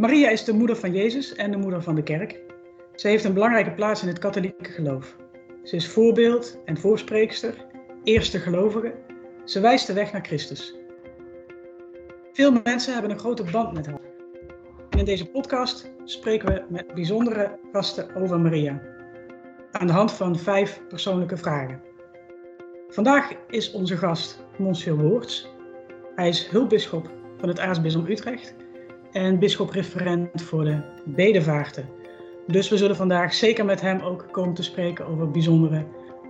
Maria is de moeder van Jezus en de moeder van de kerk. Ze heeft een belangrijke plaats in het katholieke geloof. Ze is voorbeeld en voorspreekster, eerste gelovige. Ze wijst de weg naar Christus. Veel mensen hebben een grote band met haar. In deze podcast spreken we met bijzondere gasten over Maria. Aan de hand van vijf persoonlijke vragen. Vandaag is onze gast Monsieur Woorts. Hij is hulpbisschop van het aartsbisdom Utrecht en bisschop-referent voor de bedevaarten. Dus we zullen vandaag zeker met hem ook komen te spreken over bijzondere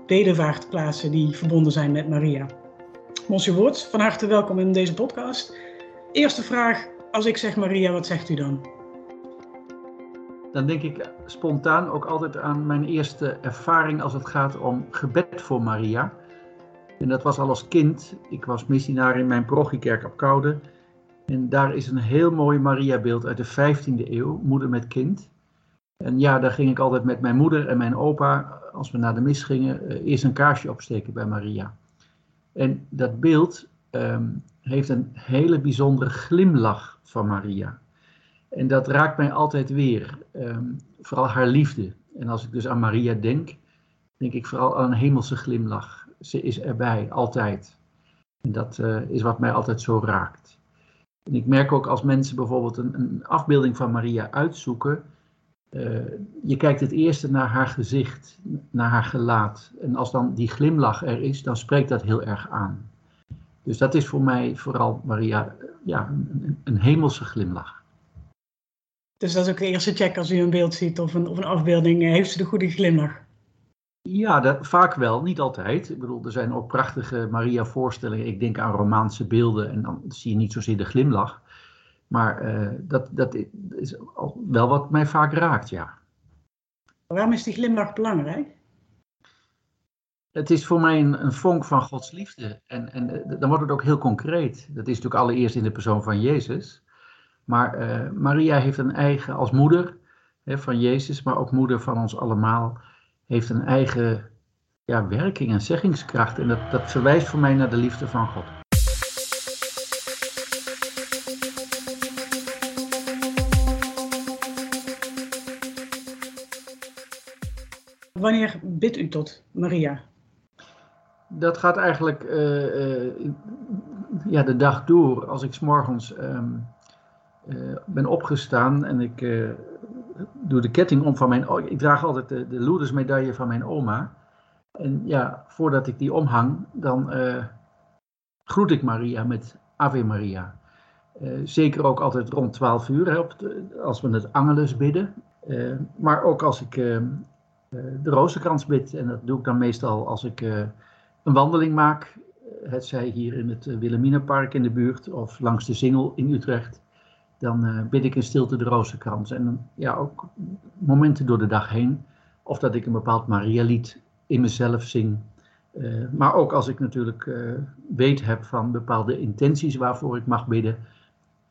bedevaartplaatsen die verbonden zijn met Maria. Monsieur Woorts, van harte welkom in deze podcast. Eerste vraag, als ik zeg Maria, wat zegt u dan? Dan denk ik spontaan ook altijd aan mijn eerste ervaring als het gaat om gebed voor Maria. En dat was al als kind. Ik was missionaar in mijn parochiekerk op Koude. En daar is een heel mooi Mariabeeld uit de 15e eeuw, moeder met kind. En ja, daar ging ik altijd met mijn moeder en mijn opa, als we naar de mis gingen, eh, eerst een kaarsje opsteken bij Maria. En dat beeld ehm, heeft een hele bijzondere glimlach van Maria. En dat raakt mij altijd weer, ehm, vooral haar liefde. En als ik dus aan Maria denk, denk ik vooral aan een hemelse glimlach. Ze is erbij, altijd. En dat uh, is wat mij altijd zo raakt. En ik merk ook als mensen bijvoorbeeld een, een afbeelding van Maria uitzoeken, uh, je kijkt het eerste naar haar gezicht, naar haar gelaat. En als dan die glimlach er is, dan spreekt dat heel erg aan. Dus dat is voor mij vooral Maria, ja, een, een hemelse glimlach. Dus dat is ook de eerste check als u een beeld ziet of een, of een afbeelding. Eh, heeft ze de goede glimlach? Ja, dat, vaak wel, niet altijd. Ik bedoel, er zijn ook prachtige Maria-voorstellingen. Ik denk aan Romaanse beelden en dan zie je niet zozeer de glimlach. Maar uh, dat, dat is wel wat mij vaak raakt, ja. Waarom is die glimlach belangrijk? Het is voor mij een, een vonk van Gods liefde. En, en dan wordt het ook heel concreet. Dat is natuurlijk allereerst in de persoon van Jezus. Maar uh, Maria heeft een eigen, als moeder hè, van Jezus, maar ook moeder van ons allemaal, heeft een eigen ja, werking en zeggingskracht. En dat, dat verwijst voor mij naar de liefde van God. Wanneer bidt u tot Maria? Dat gaat eigenlijk uh, uh, ja, de dag door. Als ik s morgens um, uh, ben opgestaan en ik doe de ketting om van mijn... Ik draag altijd de, de loedersmedaille van mijn oma. En ja, voordat ik die omhang, dan groet ik Maria met Ave Maria. zeker ook altijd rond 12 uur, hè, als we het Angelus bidden. maar ook als ik de rozenkrans bid. En dat doe ik dan meestal als ik een wandeling maak. Het zij hier in het Wilhelminapark in de buurt of langs de Singel in Utrecht. Dan uh, bid ik in stilte de rozenkrans. En ja, ook momenten door de dag heen. Of dat ik een bepaald Maria-lied in mezelf zing. Uh, maar ook als ik natuurlijk weet heb van bepaalde intenties waarvoor ik mag bidden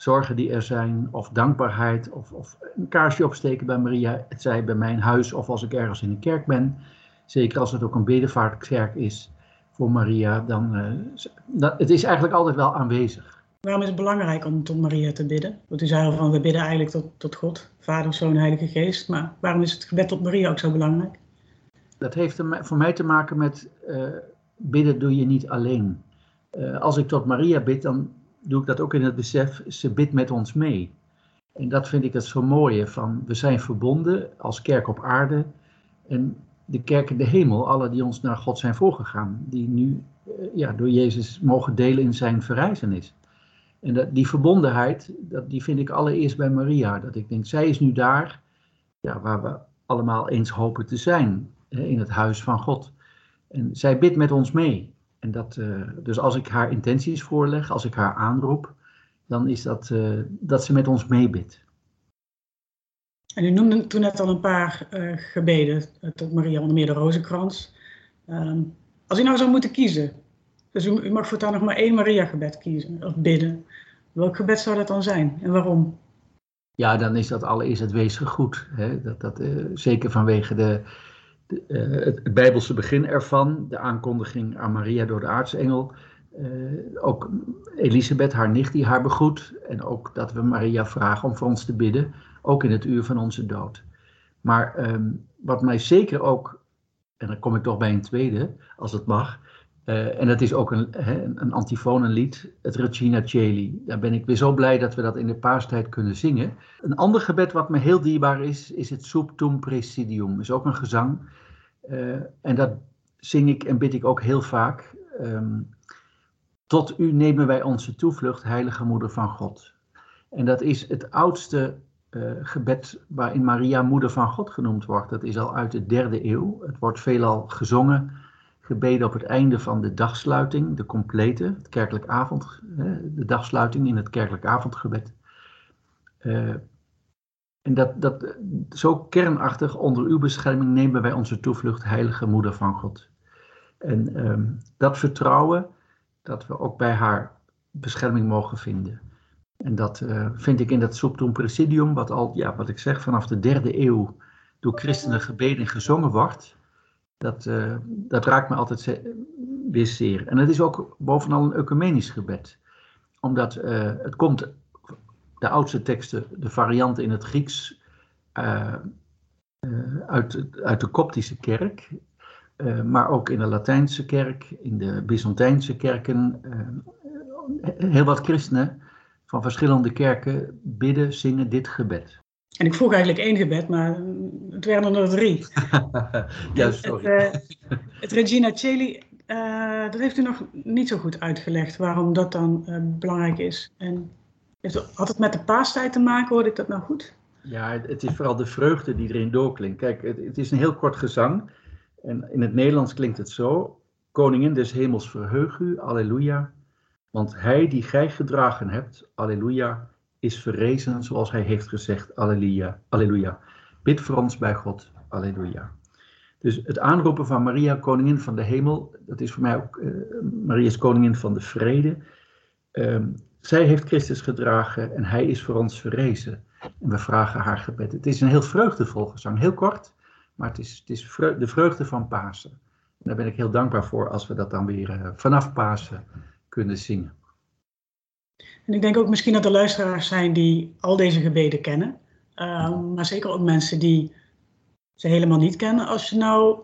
zorgen die er zijn, of dankbaarheid, of, of, een kaarsje opsteken bij Maria, het zij bij mijn huis of als ik ergens in een kerk ben. Zeker als het ook een bedevaartkerk is voor Maria, dan het is eigenlijk altijd wel aanwezig. Waarom is het belangrijk om tot Maria te bidden? Want u zei al van we bidden eigenlijk tot, tot God, Vader, Zoon, Heilige Geest. Maar waarom is het gebed tot Maria ook zo belangrijk? Dat heeft voor mij te maken met uh, bidden doe je niet alleen. Uh, als ik tot Maria bid, dan doe ik dat ook in het besef, ze bidt met ons mee. En dat vind ik het zo mooie van, we zijn verbonden als kerk op aarde en de kerk in de hemel, alle die ons naar God zijn voorgegaan, die nu ja, door Jezus mogen delen in zijn verrijzenis. En dat, die verbondenheid, dat, die vind ik allereerst bij Maria. Dat ik denk, zij is nu daar ja, waar we allemaal eens hopen te zijn, hè, in het huis van God. En zij bidt met ons mee. En dat, uh, dus als ik haar intenties voorleg, als ik haar aanroep, dan is dat uh, dat ze met ons meebidt. En u noemde toen net al een paar uh, gebeden tot Maria, onder meer de rozenkrans. Um, als u nou zou moeten kiezen, dus u, u mag voortaan nog maar één Maria-gebed kiezen of bidden. Welk gebed zou dat dan zijn en waarom? Ja, dan is dat allereerst het wees gegroet. Hè? Dat, dat, zeker vanwege de, uh, het, het, Bijbelse begin ervan, de aankondiging aan Maria door de aartsengel, ook Elisabeth, haar nicht, die haar begroet. En ook dat we Maria vragen om voor ons te bidden, ook in het uur van onze dood. Maar ehm, wat mij zeker ook, en dan kom ik toch bij een tweede, als het mag. En dat is ook een, een antifonenlied, het Regina Celi. Daar ben ik weer zo blij dat we dat in de paastijd kunnen zingen. Een ander gebed wat me heel dierbaar is, is het Subtum Presidium. is ook een gezang. en dat zing ik en bid ik ook heel vaak. Ehm, tot u nemen wij onze toevlucht, Heilige Moeder van God. En dat is het oudste uh, gebed waarin Maria Moeder van God genoemd wordt. Dat is al uit de derde eeuw. Het wordt veelal gezongen, gebeden op het einde van de dagsluiting, de complete, het kerkelijk avond, de dagsluiting in het kerkelijk avondgebed. Uh, en dat, dat, zo kernachtig, onder uw bescherming nemen wij onze toevlucht, Heilige Moeder van God. En um, dat vertrouwen, dat we ook bij haar bescherming mogen vinden. En dat uh, vind ik in dat Subtum Presidium, wat al, ja, wat ik zeg, vanaf de derde eeuw door christenen gebeden en gezongen wordt. Dat, uh, dat raakt me altijd weer zeer. En het is ook bovenal een ecumenisch gebed. Omdat uh, het komt, de oudste teksten, de varianten in het Grieks, uit, uit de Koptische kerk. Maar ook in de Latijnse kerk, in de Byzantijnse kerken. Heel wat christenen van verschillende kerken bidden, zingen dit gebed. En ik vroeg eigenlijk één gebed, maar het werden er drie. ja, sorry. Het, uh, het Regina Celi, dat heeft u nog niet zo goed uitgelegd, waarom dat dan belangrijk is. En had het met de paastijd te maken, hoorde ik dat nou goed? Ja, het is vooral de vreugde die erin doorklinkt. Kijk, het, het is een heel kort gezang. En in het Nederlands klinkt het zo: Koningin des hemels, verheug u, alleluia. Want hij die gij gedragen hebt, alleluia, is verrezen zoals hij heeft gezegd, alleluia. alleluia. Bid voor ons bij God, alleluia. Dus het aanroepen van Maria, koningin van de hemel, dat is voor mij ook, uh, Maria is koningin van de vrede. Um, zij heeft Christus gedragen en hij is voor ons verrezen. En we vragen haar gebed. Het is een heel vreugdevol gezang, heel kort, maar het is, het is de vreugde van Pasen. En daar ben ik heel dankbaar voor als we dat dan weer uh, vanaf Pasen kunnen zingen. En ik denk ook misschien dat er luisteraars zijn die al deze gebeden kennen. Uh, maar zeker ook mensen die ze helemaal niet kennen. Als je nou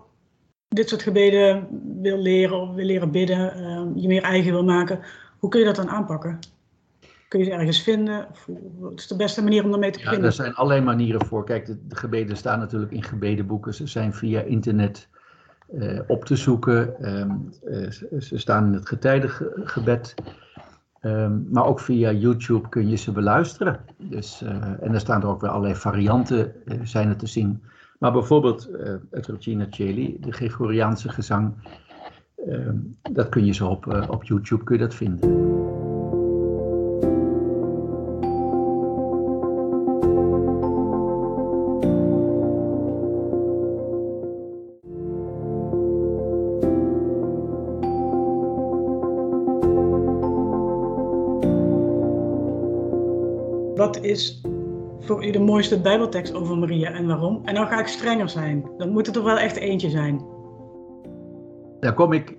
dit soort gebeden wil leren of wil leren bidden, uh, je meer eigen wil maken, hoe kun je dat dan aanpakken? Kun je ze ergens vinden? Of, wat is de beste manier om ermee te beginnen? Ja, er zijn allerlei manieren voor. Kijk, de, de gebeden staan natuurlijk in gebedenboeken. Ze zijn via internet uh, op te zoeken. Um, uh, ze staan in het getijdengebed. Um, maar ook via YouTube kun je ze beluisteren. Dus, uh, en er staan er ook wel allerlei varianten zijn er te zien. Maar bijvoorbeeld het Regina Celi, de Gregoriaanse gezang. Ehm, dat kun je zo op, op YouTube kun je dat vinden. Is voor u de mooiste Bijbeltekst over Maria en waarom? En dan ga ik strenger zijn. Dan moet het er wel echt eentje zijn. Daar kom ik,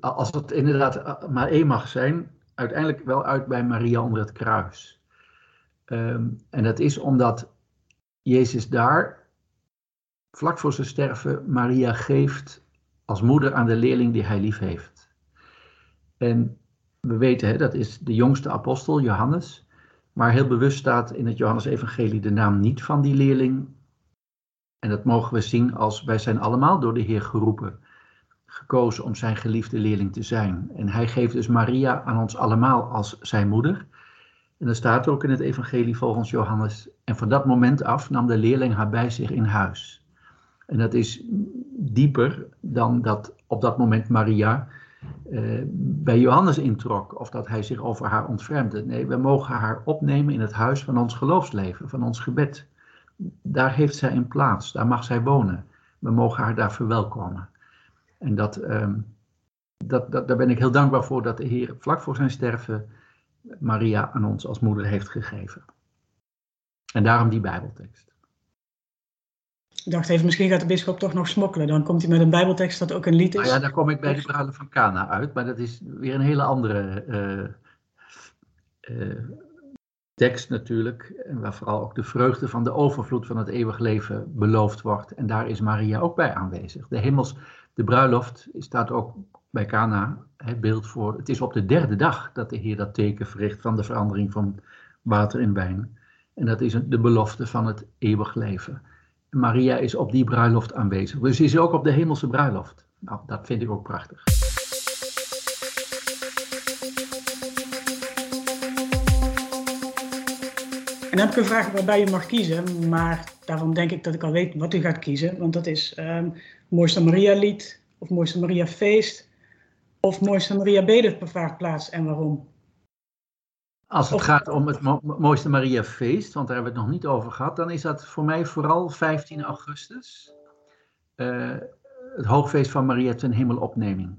als het inderdaad maar één mag zijn, uiteindelijk wel uit bij Maria onder het kruis. Um, en dat is omdat Jezus daar, vlak voor zijn sterven, Maria geeft als moeder aan de leerling die hij lief heeft. En we weten, hè, dat is de jongste apostel, Johannes. Maar heel bewust staat in het Johannesevangelie de naam niet van die leerling. En dat mogen we zien als wij zijn allemaal door de Heer geroepen, gekozen om zijn geliefde leerling te zijn. En hij geeft dus Maria aan ons allemaal als zijn moeder. En dat staat ook in het evangelie volgens Johannes. En van dat moment af nam de leerling haar bij zich in huis. En dat is dieper dan dat op dat moment Maria uh, bij Johannes introk of dat hij zich over haar ontfermde. Nee, we mogen haar opnemen in het huis van ons geloofsleven, van ons gebed. Daar heeft zij een plaats, daar mag zij wonen. We mogen haar daar verwelkomen. En dat, um, dat, dat, daar ben ik heel dankbaar voor dat de Heer vlak voor zijn sterven Maria aan ons als moeder heeft gegeven. En daarom die Bijbeltekst. Ik dacht even, misschien gaat de bisschop toch nog smokkelen. Dan komt hij met een bijbeltekst dat ook een lied is. Nou ja, dan kom ik bij de bruiloft van Cana uit, maar dat is weer een hele andere uh, uh, tekst natuurlijk, waar vooral ook de vreugde van de overvloed van het eeuwig leven beloofd wordt. En daar is Maria ook bij aanwezig. De hemels, de bruiloft staat ook bij Cana, het beeld voor. Het is op de derde dag dat de Heer dat teken verricht van de verandering van water in wijn. En dat is de belofte van het eeuwig leven. Maria is op die bruiloft aanwezig. Dus ze is ook op de hemelse bruiloft. Nou, dat vind ik ook prachtig. En dan heb ik een vraag waarbij je mag kiezen, maar daarom denk ik dat ik al weet wat u gaat kiezen. Want dat is um, Mooiste Maria lied, of Mooiste Maria feest, of Mooiste Maria bedevaartplaats en waarom. Als het gaat om het Mooiste Maria feest, want daar hebben we het nog niet over gehad, dan is dat voor mij vooral 15 augustus. Uh, het hoogfeest van Maria ten hemelopneming.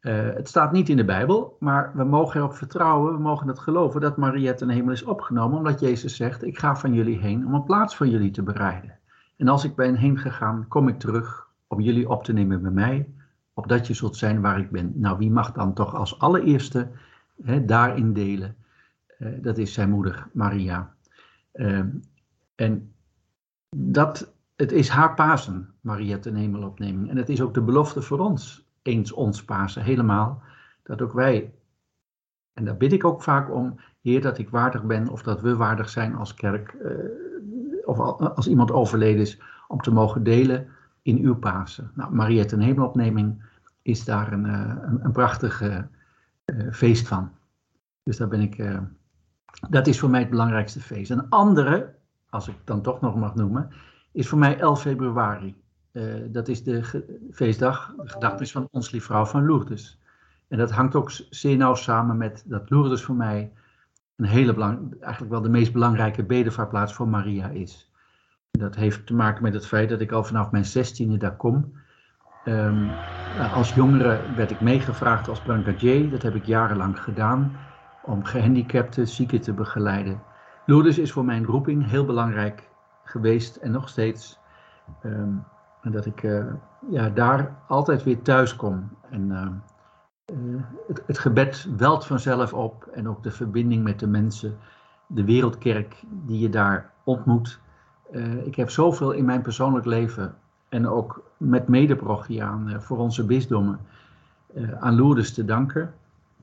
Uh, het staat niet in de Bijbel, maar we mogen erop vertrouwen, we mogen het geloven dat Maria ten hemel is opgenomen, omdat Jezus zegt, ik ga van jullie heen om een plaats voor jullie te bereiden. En als ik ben heen gegaan, kom ik terug om jullie op te nemen bij mij, opdat je zult zijn waar ik ben. Nou, wie mag dan toch als allereerste hè, daarin delen? Uh, dat is zijn moeder Maria. Uh, en dat, het is haar Pasen, Maria ten hemelopneming. En het is ook de belofte voor ons eens ons Pasen helemaal. Dat ook wij, en daar bid ik ook vaak om, Heer, dat ik waardig ben of dat we waardig zijn als kerk, uh, of als iemand overleden is, om te mogen delen in uw Pasen. Nou, Mariette en Hemelopneming is daar een, uh, een, prachtig feest van. Dus daar ben ik, dat is voor mij het belangrijkste feest. Een andere, als ik dan toch nog mag noemen, is voor mij 11 februari. Uh, dat is de feestdag, de gedachtenis van ons lieve vrouw van Lourdes. En dat hangt ook zeer nauw samen met dat Lourdes voor mij een hele belang, eigenlijk wel de meest belangrijke bedevaartplaats voor Maria is. Dat heeft te maken met het feit dat ik al vanaf mijn zestiende daar kom. Um, als jongere werd ik meegevraagd als brancardier, dat heb ik jarenlang gedaan, om gehandicapten, zieken te begeleiden. Lourdes is voor mijn roeping heel belangrijk geweest en nog steeds. Um, en dat ik uh, ja, daar altijd weer thuis kom. En uh, uh, het, het, gebed welt vanzelf op. En ook de verbinding met de mensen. De wereldkerk die je daar ontmoet. ik heb zoveel in mijn persoonlijk leven. En ook met medeprochiaan voor onze bisdommen. aan Lourdes te danken.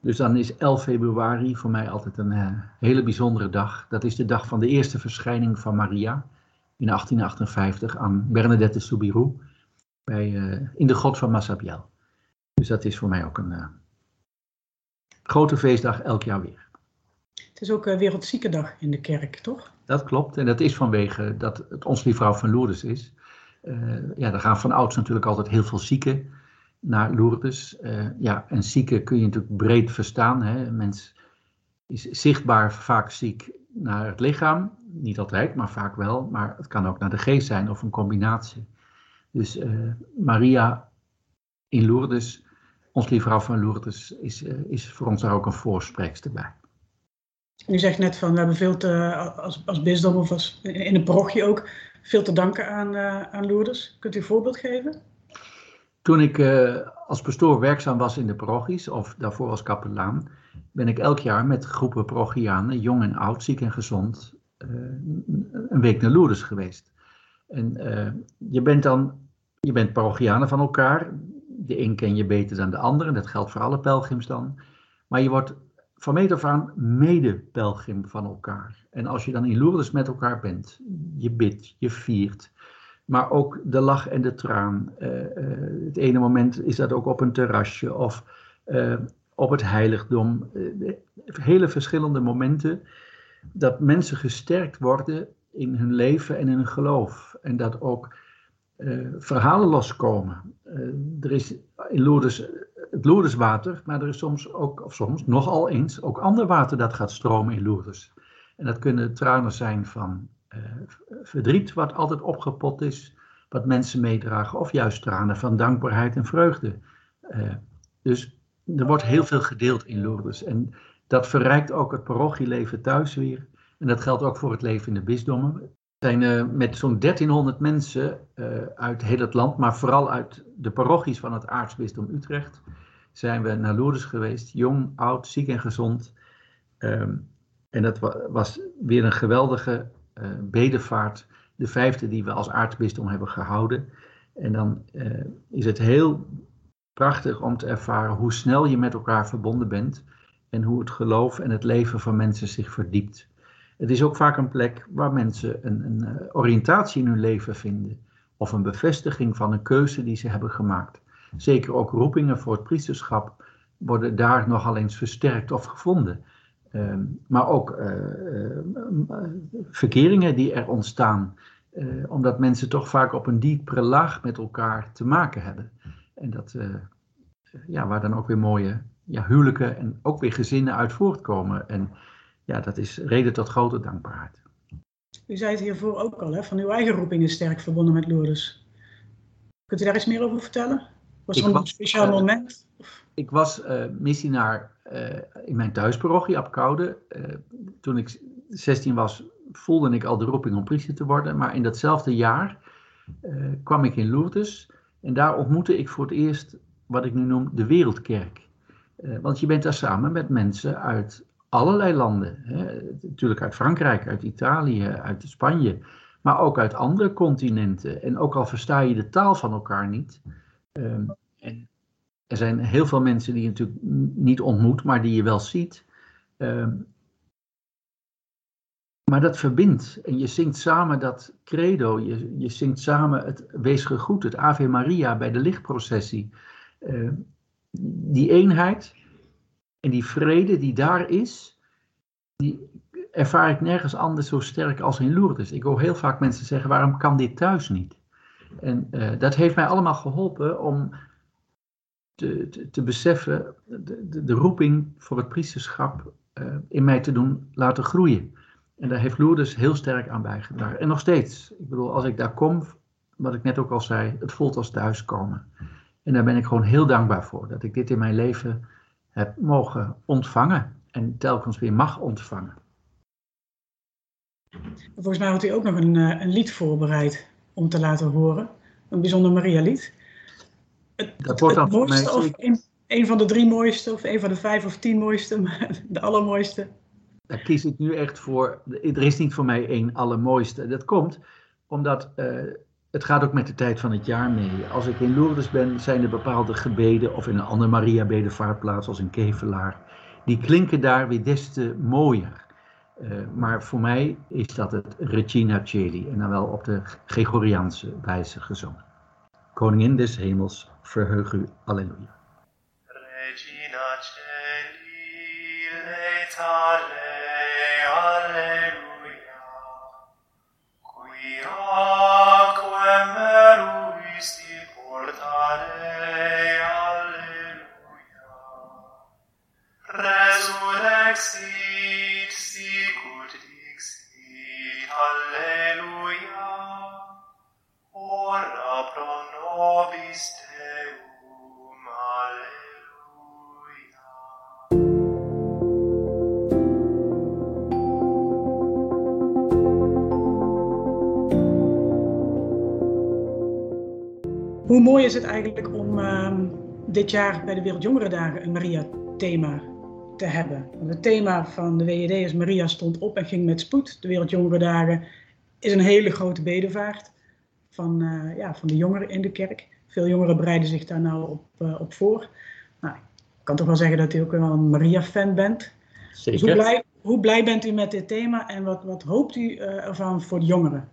Dus dan is 11 februari voor mij altijd een hele bijzondere dag. Dat is de dag van de eerste verschijning van Maria in 1858 aan Bernadette Soubirous bij, uh, in de grot van Massabielle. Dus dat is voor mij ook een uh, grote feestdag elk jaar weer. Het is ook Wereldziekendag in de kerk, toch? Dat klopt. En dat is vanwege dat het Ons Lieve Vrouw van Lourdes is. ja, er gaan van ouds natuurlijk altijd heel veel zieken naar Lourdes. ja, en zieken kun je natuurlijk breed verstaan. Hè. Een mens is zichtbaar vaak ziek naar het lichaam. Niet altijd, maar vaak wel. Maar het kan ook naar de geest zijn of een combinatie. Dus uh, Maria in Lourdes, ons lieve van Lourdes, is, uh, is voor ons daar ook een voorspreekster bij. U zegt net van we hebben veel te, als, als bisdom of als, in de parochie ook, veel te danken aan, aan Lourdes. Kunt u een voorbeeld geven? Toen ik als pastoor werkzaam was in de parochies, of daarvoor als kapelaan, ben ik elk jaar met groepen parochianen, jong en oud, ziek en gezond, een week naar Lourdes geweest. En je bent dan je bent parochianen van elkaar. De een ken je beter dan de ander. En dat geldt voor alle pelgrims dan. Maar je wordt van meet af aan mede-pelgrim van elkaar. En als je dan in Lourdes met elkaar bent, je bidt, je viert. Maar ook de lach en de traan. Uh, uh, het ene moment is dat ook op een terrasje of uh, op het heiligdom. hele verschillende momenten dat mensen gesterkt worden in hun leven en in hun geloof. En dat ook verhalen loskomen. Uh, er is in het Lourdeswater, maar er is soms ook, of soms, nogal eens, ook ander water dat gaat stromen in Lourdes. En dat kunnen tranen zijn van verdriet, wat altijd opgepot is, wat mensen meedragen, of juist tranen van dankbaarheid en vreugde. dus er wordt heel veel gedeeld in Lourdes. En dat verrijkt ook het parochieleven thuis weer. En dat geldt ook voor het leven in de bisdommen. zijn uh, met zo'n 1300 mensen uh, uit heel het land, maar vooral uit de parochies van het aartsbisdom Utrecht, zijn we naar Lourdes geweest. Jong, oud, ziek en gezond. Um, en dat was weer een geweldige bedevaart. De vijfde die we als aartsbisdom hebben gehouden. En dan is het heel prachtig om te ervaren hoe snel je met elkaar verbonden bent. En hoe het geloof en het leven van mensen zich verdiept. Het is ook vaak een plek waar mensen een, een eh, oriëntatie in hun leven vinden. Of een bevestiging van een keuze die ze hebben gemaakt. Zeker ook roepingen voor het priesterschap worden daar nogal eens versterkt of gevonden. Uh, maar ook uh, verkeringen die er ontstaan, omdat mensen toch vaak op een diepere laag met elkaar te maken hebben. En dat, ja, waar dan ook weer mooie ja, huwelijken en ook weer gezinnen uit voortkomen. En ja, dat is reden tot grote dankbaarheid. U zei het hiervoor ook al, hè, van uw eigen roeping is sterk verbonden met Lourdes. Kunt u daar iets meer over vertellen? Was er een speciaal moment? Ik was uh, missionaar uh, in mijn thuisparochie op Koude. toen ik 16 was, voelde ik al de roeping om priester te worden. Maar in datzelfde jaar kwam ik in Lourdes. En daar ontmoette ik voor het eerst wat ik nu noem de wereldkerk. want je bent daar samen met mensen uit allerlei landen. Hè. Natuurlijk uit Frankrijk, uit Italië, uit Spanje, maar ook uit andere continenten. En ook al versta je de taal van elkaar niet. Um, en er zijn heel veel mensen die je natuurlijk niet ontmoet, maar die je wel ziet. Um, maar dat verbindt. En je zingt samen dat credo. Je, je zingt samen het Wees gegroet, het Ave Maria bij de lichtprocessie. Uh, die eenheid en die vrede die daar is, die ervaar ik nergens anders zo sterk als in Lourdes. Ik hoor heel vaak mensen zeggen, waarom kan dit thuis niet? En uh, dat heeft mij allemaal geholpen om te, te, beseffen, de, de, de, roeping voor het priesterschap uh, in mij te doen laten groeien. En daar heeft Lourdes heel sterk aan bijgedragen. En nog steeds, ik bedoel, als ik daar kom, wat ik net ook al zei, het voelt als thuiskomen. En daar ben ik gewoon heel dankbaar voor, dat ik dit in mijn leven heb mogen ontvangen en telkens weer mag ontvangen. Volgens mij had u ook nog een, eh, een lied voorbereid om te laten horen. Een bijzonder Maria-lied. Het, dat wordt dan of een, een, van de drie mooiste, of een van de vijf of tien mooiste, de allermooiste. Daar kies ik nu echt voor. Er is niet voor mij één allermooiste. Dat komt omdat uh, het gaat ook met de tijd van het jaar mee. Als ik in Lourdes ben, zijn er bepaalde gebeden, of in een andere Maria-bedevaartplaats als in Kevelaar, die klinken daar weer des te mooier. Uh, maar voor mij is dat het Regina Celi, en dan wel op de Gregoriaanse wijze gezongen. Koningin des hemels, verheug u, alleluia. Regina Celi, alleluia. Exit, Hoe mooi is het eigenlijk om uh, dit jaar bij de Wereldjongerendagen een Maria-thema te hebben. Het thema van de WED is Maria stond op en ging met spoed. De Wereldjongerendagen is een hele grote bedevaart van, uh, ja, van de jongeren in de kerk. Veel jongeren bereiden zich daar nou op, uh, op voor. Nou, ik kan toch wel zeggen dat u ook wel een Maria-fan bent. Zeker. Dus hoe, blij, hoe blij bent u met dit thema en wat, wat hoopt u uh, ervan voor de jongeren?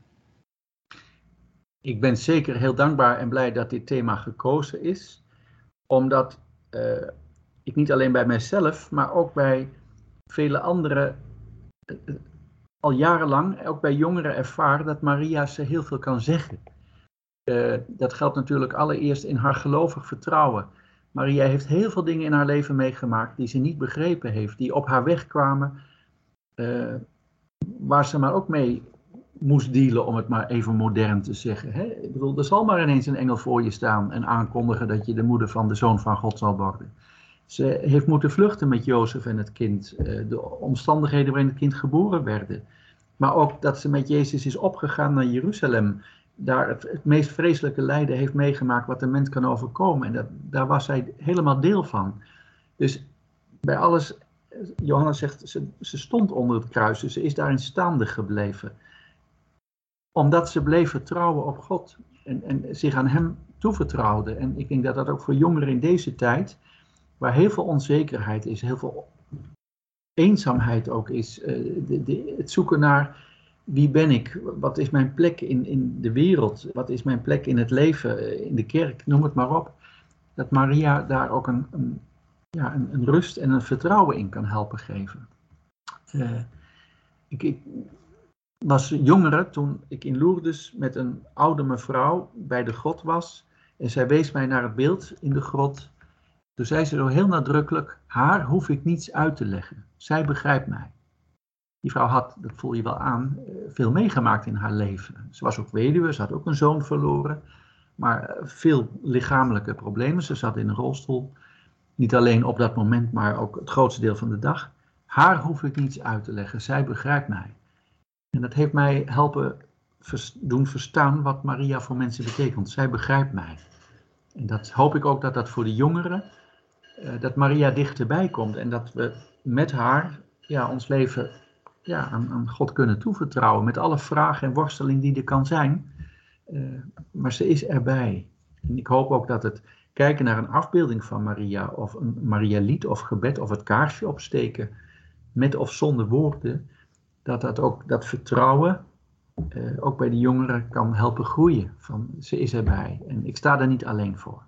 Ik ben zeker heel dankbaar en blij dat dit thema gekozen is, omdat ik niet alleen bij mijzelf, maar ook bij vele anderen eh, eh, al jarenlang, ook bij jongeren ervaren dat Maria ze heel veel kan zeggen. Uh, dat geldt natuurlijk allereerst in haar gelovig vertrouwen. Maria heeft heel veel dingen in haar leven meegemaakt die ze niet begrepen heeft, die op haar weg kwamen, waar ze maar ook mee moest dealen, om het maar even modern te zeggen. Hè? Ik bedoel, er zal maar ineens een engel voor je staan en aankondigen dat je de moeder van de zoon van God zal worden. Ze heeft moeten vluchten met Jozef en het kind. Eh, de omstandigheden waarin het kind geboren werden. maar ook dat ze met Jezus is opgegaan naar Jeruzalem. Daar het, het meest vreselijke lijden heeft meegemaakt wat een mens kan overkomen. En dat, daar was zij helemaal deel van. Dus bij alles, Johannes zegt, ze, ze stond onder het kruis, dus ze is daarin staande gebleven. Omdat ze bleef vertrouwen op God en, en zich aan Hem toevertrouwde. En ik denk dat dat ook voor jongeren in deze tijd, waar heel veel onzekerheid is, heel veel eenzaamheid ook is, de, het zoeken naar wie ben ik, wat is mijn plek in, in de wereld, wat is mijn plek in het leven, eh, in de kerk, noem het maar op. Dat Maria daar ook een, een ja, een, een, rust en een vertrouwen in kan helpen geven. Uh, ik, ik, was jongere toen ik in Lourdes met een oude mevrouw bij de grot was. En zij wees mij naar het beeld in de grot. Toen zei ze zo heel nadrukkelijk: Haar hoef ik niets uit te leggen. Zij begrijpt mij. Die vrouw had, dat voel je wel aan, eh, veel meegemaakt in haar leven. Ze was ook weduwe, ze had ook een zoon verloren. Maar eh, veel lichamelijke problemen. Ze zat in een rolstoel. Niet alleen op dat moment, maar ook het grootste deel van de dag. Haar hoef ik niets uit te leggen, zij begrijpt mij. En dat heeft mij helpen doen verstaan wat Maria voor mensen betekent. Zij begrijpt mij. En dat hoop ik ook dat dat voor de jongeren, uh, dat Maria dichterbij komt en dat we met haar ja, ons leven ja, aan, aan God kunnen toevertrouwen. Met alle vragen en worsteling die er kan zijn. Uh, maar ze is erbij. En ik hoop ook dat het kijken naar een afbeelding van Maria, of een Maria-lied of gebed, of het kaarsje opsteken, met of zonder woorden, dat dat ook dat vertrouwen uh, ook bij de jongeren kan helpen groeien. Van ze is erbij en ik sta er niet alleen voor.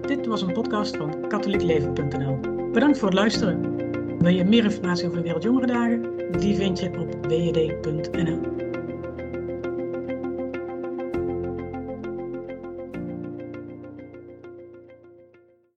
Dit was een podcast van katholiekleven.nl. Bedankt voor het luisteren. Wil je meer informatie over de Wereldjongerendagen? Die vind je op wed.nl.